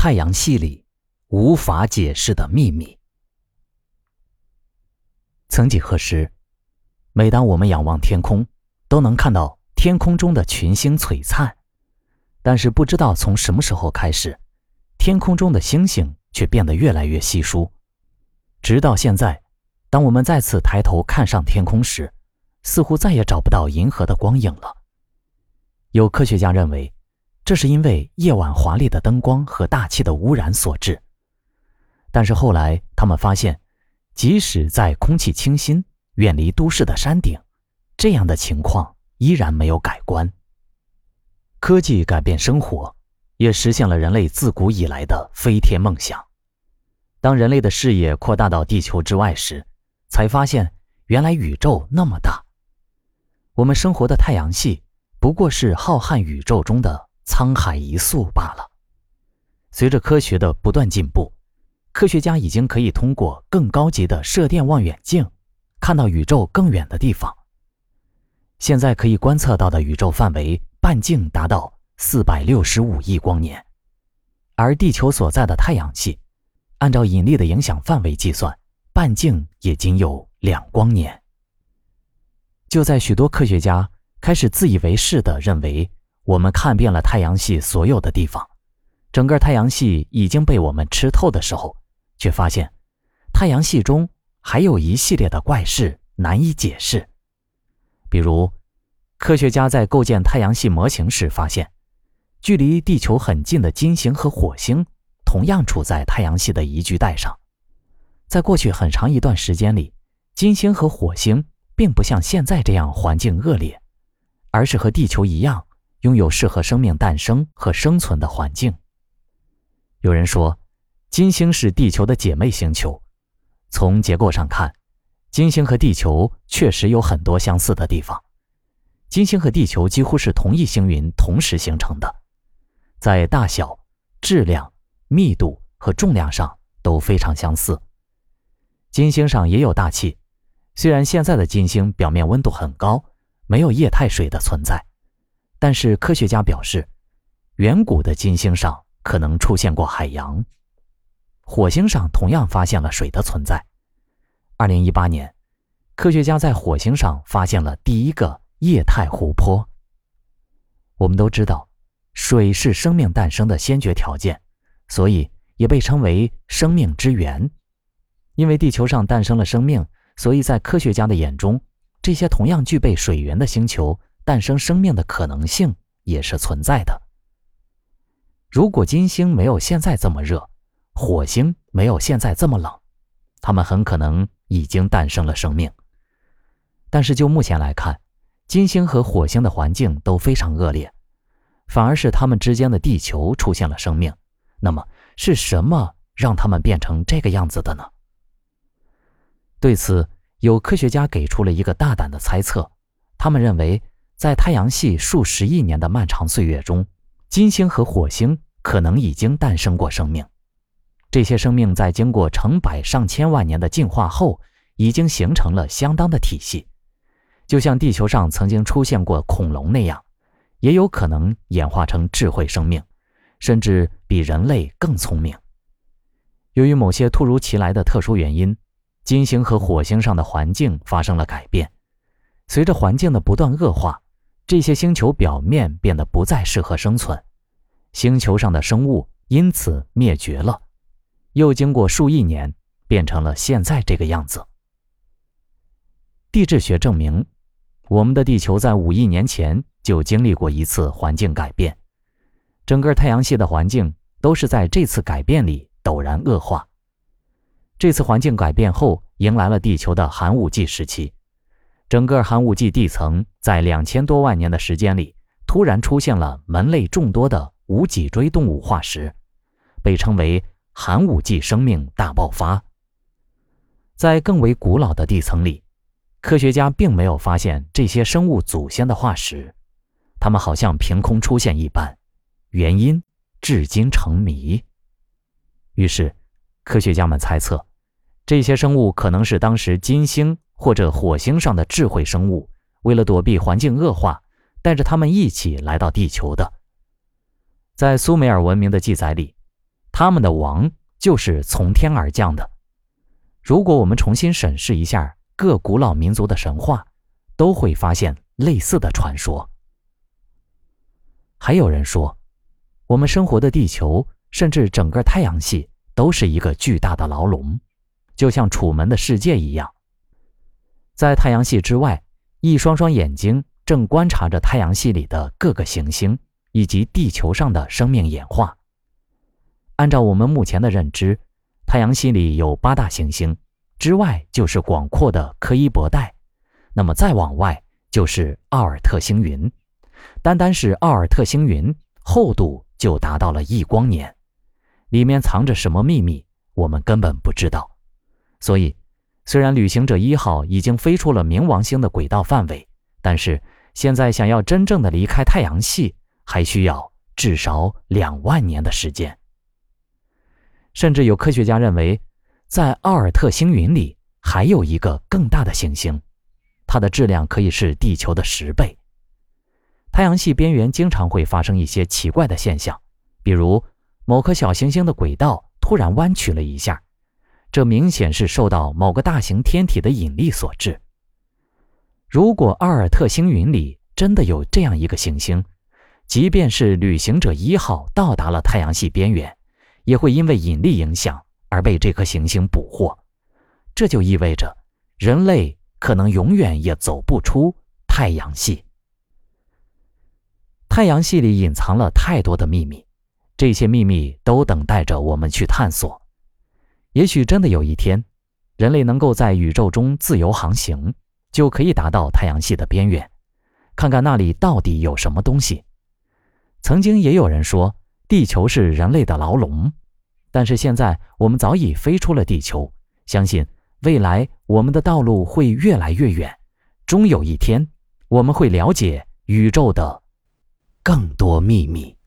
太阳系里无法解释的秘密。曾几何时，每当我们仰望天空，都能看到天空中的群星璀璨。但是，不知道从什么时候开始，天空中的星星却变得越来越稀疏。直到现在，当我们再次抬头看上天空时，似乎再也找不到银河的光影了。有科学家认为，这是因为夜晚华丽的灯光和大气的污染所致。但是后来他们发现，即使在空气清新、远离都市的山顶，这样的情况依然没有改观。科技改变生活，也实现了人类自古以来的飞天梦想。当人类的视野扩大到地球之外时，才发现原来宇宙那么大。我们生活的太阳系不过是浩瀚宇宙中的沧海一粟罢了。随着科学的不断进步，科学家已经可以通过更高级的射电望远镜，看到宇宙更远的地方。现在可以观测到的宇宙范围半径达到四百六十五亿光年，而地球所在的太阳系，按照引力的影响范围计算，半径也仅有两光年。就在许多科学家开始自以为是地认为我们看遍了太阳系所有的地方，整个太阳系已经被我们吃透的时候，却发现太阳系中还有一系列的怪事难以解释。比如，科学家在构建太阳系模型时发现，距离地球很近的金星和火星同样处在太阳系的宜居带上。在过去很长一段时间里，金星和火星。并不像现在这样环境恶劣，而是和地球一样，拥有适合生命诞生和生存的环境。有人说，金星是地球的姐妹星球。从结构上看，金星和地球确实有很多相似的地方。金星和地球几乎是同一星云同时形成的，在大小、质量、密度和重量上都非常相似。金星上也有大气。虽然现在的金星表面温度很高，没有液态水的存在，但是科学家表示，远古的金星上可能出现过海洋。火星上同样发现了水的存在。二零一八年，科学家在火星上发现了第一个液态湖泊。我们都知道，水是生命诞生的先决条件，所以也被称为生命之源。因为地球上诞生了生命。所以在科学家的眼中，这些同样具备水源的星球诞生生命的可能性也是存在的。如果金星没有现在这么热，火星没有现在这么冷，它们很可能已经诞生了生命。但是就目前来看，金星和火星的环境都非常恶劣，反而是它们之间的地球出现了生命。那么是什么让它们变成这个样子的呢？对此，有科学家给出了一个大胆的猜测。他们认为，在太阳系数十亿年的漫长岁月中，金星和火星可能已经诞生过生命。这些生命在经过成百上千万年的进化后，已经形成了相当的体系，就像地球上曾经出现过恐龙那样，也有可能演化成智慧生命，甚至比人类更聪明。由于某些突如其来的特殊原因。金星和火星上的环境发生了改变，随着环境的不断恶化，这些星球表面变得不再适合生存，星球上的生物因此灭绝了。又经过数亿年，变成了现在这个样子。地质学证明，我们的地球在五亿年前就经历过一次环境改变，整个太阳系的环境都是在这次改变里陡然恶化。这次环境改变后，迎来了地球的寒武纪时期。整个寒武纪地层在两千多万年的时间里，突然出现了门类众多的无脊椎动物化石，被称为寒武纪生命大爆发。在更为古老的地层里，科学家并没有发现这些生物祖先的化石，它们好像凭空出现一般，原因至今成谜。于是，科学家们猜测。这些生物可能是当时金星或者火星上的智慧生物，为了躲避环境恶化，带着他们一起来到地球的。在苏美尔文明的记载里，他们的王就是从天而降的。如果我们重新审视一下各古老民族的神话，都会发现类似的传说。还有人说，我们生活的地球，甚至整个太阳系，都是一个巨大的牢笼，就像楚门的世界一样。在太阳系之外，一双双眼睛正观察着太阳系里的各个行星以及地球上的生命演化。按照我们目前的认知，太阳系里有八大行星，之外就是广阔的柯伊伯带，那么再往外就是奥尔特星云。单单是奥尔特星云厚度就达到了亿光年，里面藏着什么秘密，我们根本不知道。所以，虽然旅行者一号已经飞出了冥王星的轨道范围，但是现在想要真正的离开太阳系，还需要至少两万年的时间。甚至有科学家认为，在奥尔特星云里还有一个更大的行星，它的质量可以是地球的十倍。太阳系边缘经常会发生一些奇怪的现象，比如某颗小行星的轨道突然弯曲了一下，这明显是受到某个大型天体的引力所致。如果奥尔特星云里真的有这样一个行星，即便是旅行者一号到达了太阳系边缘，也会因为引力影响而被这颗行星捕获。这就意味着人类可能永远也走不出太阳系。太阳系里隐藏了太多的秘密，这些秘密都等待着我们去探索。也许真的有一天，人类能够在宇宙中自由航行，就可以达到太阳系的边缘，看看那里到底有什么东西。曾经也有人说，地球是人类的牢笼，但是现在我们早已飞出了地球，相信未来我们的道路会越来越远，终有一天，我们会了解宇宙的。更多秘密。